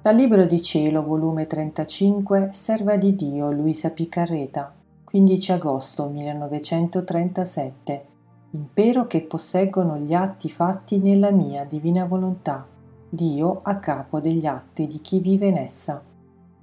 Dal Libro di Cielo, volume 35, Serva di Dio, Luisa Piccarreta, 15 agosto 1937. Impero che posseggono gli atti fatti nella mia divina volontà, Dio a capo degli atti di chi vive in essa.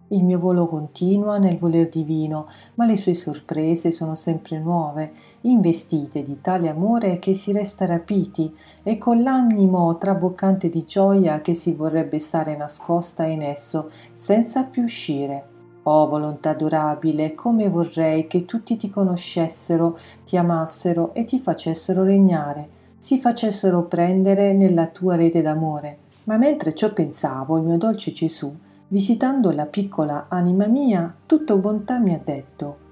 Il mio volo continua nel voler divino, ma le sue sorprese sono sempre nuove, investite di tale amore che si resta rapiti e con l'animo traboccante di gioia che si vorrebbe stare nascosta in esso senza più uscire. Oh volontà adorabile, come vorrei che tutti ti conoscessero, ti amassero e ti facessero regnare, si facessero prendere nella tua rete d'amore. Ma mentre ciò pensavo, il mio dolce Gesù visitando la piccola anima mia, tutto bontà mi ha detto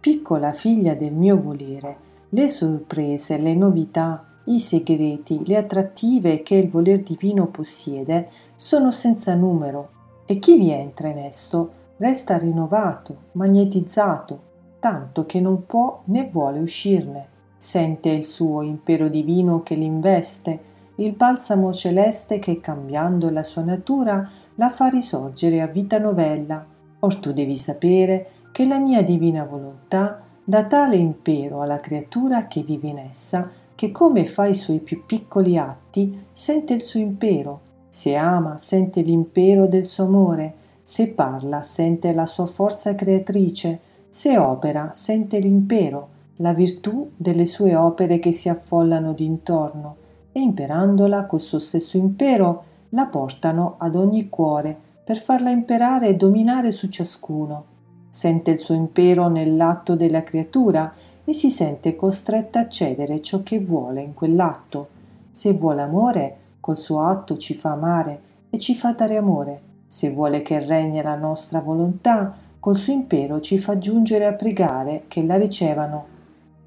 Piccola figlia del mio volere, le sorprese, le novità, i segreti, le attrattive che il voler divino possiede sono senza numero e chi vi entra in esso resta rinnovato, magnetizzato, tanto che non può né vuole uscirne. Sente il suo impero divino che l'investe, il balsamo celeste che cambiando la sua natura la fa risorgere a vita novella. Or tu devi sapere che la mia divina volontà dà tale impero alla creatura che vive in essa che come fa i suoi più piccoli atti sente il suo impero. Se ama sente l'impero del suo amore, se parla sente la sua forza creatrice, se opera sente l'impero, la virtù delle sue opere che si affollano d'intorno e imperandola col suo stesso impero la portano ad ogni cuore per farla imperare e dominare su ciascuno. Sente il suo impero nell'atto della creatura e si sente costretta a cedere ciò che vuole in quell'atto. Se vuole amore, col suo atto ci fa amare e ci fa dare amore. Se vuole che regni la nostra volontà, col suo impero ci fa giungere a pregare che la ricevano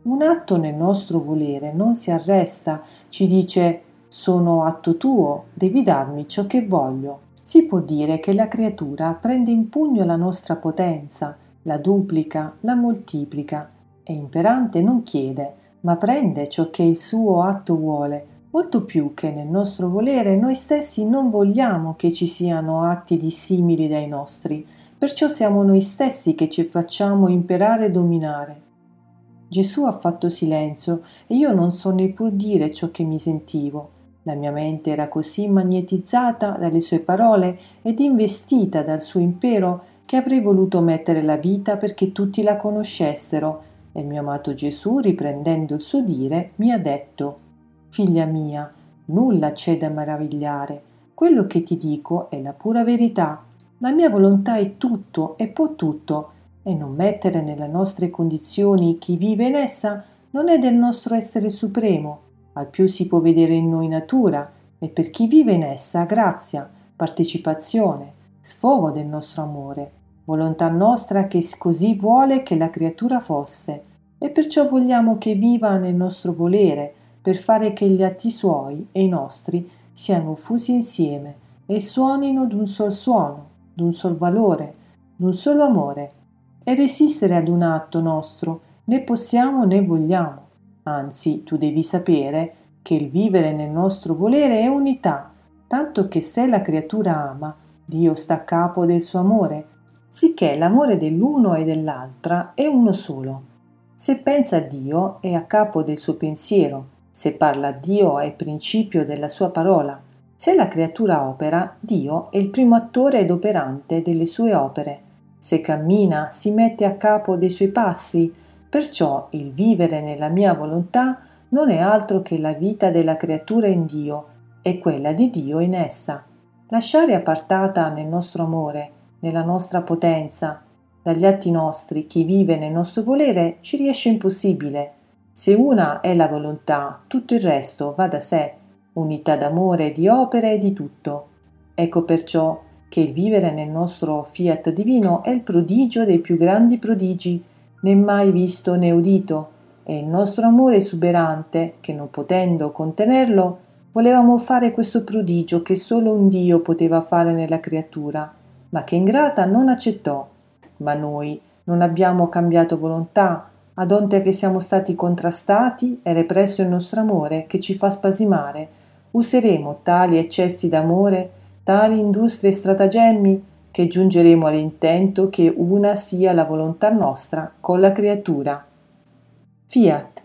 un atto nel nostro volere non si arresta, ci dice sono atto tuo, devi darmi ciò che voglio. Si può dire che la creatura prende in pugno la nostra potenza, la duplica, la moltiplica e imperante non chiede, ma prende ciò che il suo atto vuole, molto più che nel nostro volere noi stessi non vogliamo che ci siano atti dissimili dai nostri, perciò siamo noi stessi che ci facciamo imperare e dominare. Gesù ha fatto silenzio e io non so neppur dire ciò che mi sentivo. La mia mente era così magnetizzata dalle sue parole ed investita dal suo impero che avrei voluto mettere la vita perché tutti la conoscessero. E il mio amato Gesù, riprendendo il suo dire, mi ha detto Figlia mia, nulla c'è da meravigliare. Quello che ti dico è la pura verità. La mia volontà è tutto e può tutto e non mettere nelle nostre condizioni chi vive in essa non è del nostro essere supremo, al più si può vedere in noi natura, e per chi vive in essa grazia, partecipazione, sfogo del nostro amore, volontà nostra che così vuole che la creatura fosse, e perciò vogliamo che viva nel nostro volere, per fare che gli atti suoi e i nostri siano fusi insieme e suonino d'un sol suono, d'un sol valore, d'un solo amore, e resistere ad un atto nostro né possiamo né vogliamo. Anzi, tu devi sapere che il vivere nel nostro volere è unità, tanto che se la creatura ama, Dio sta a capo del suo amore, sicché l'amore dell'uno e dell'altra è uno solo. Se pensa a Dio è a capo del suo pensiero, se parla a Dio è principio della sua parola. Se la creatura opera, Dio è il primo attore ed operante delle sue opere. Se cammina, si mette a capo dei suoi passi, perciò il vivere nella mia volontà non è altro che la vita della creatura in Dio e quella di Dio in essa. Lasciare appartata nel nostro amore, nella nostra potenza, dagli atti nostri chi vive nel nostro volere ci riesce impossibile. Se una è la volontà, tutto il resto va da sé, unità d'amore, di opere e di tutto. Ecco perciò che il vivere nel nostro fiat divino è il prodigio dei più grandi prodigi, né mai visto né udito, e il nostro amore esuberante, che non potendo contenerlo, volevamo fare questo prodigio che solo un Dio poteva fare nella creatura, ma che ingrata non accettò. Ma noi non abbiamo cambiato volontà, ad onte che siamo stati contrastati e represso il nostro amore che ci fa spasimare, useremo tali eccessi d'amore tali industrie e stratagemmi che giungeremo all'intento che una sia la volontà nostra con la creatura. Fiat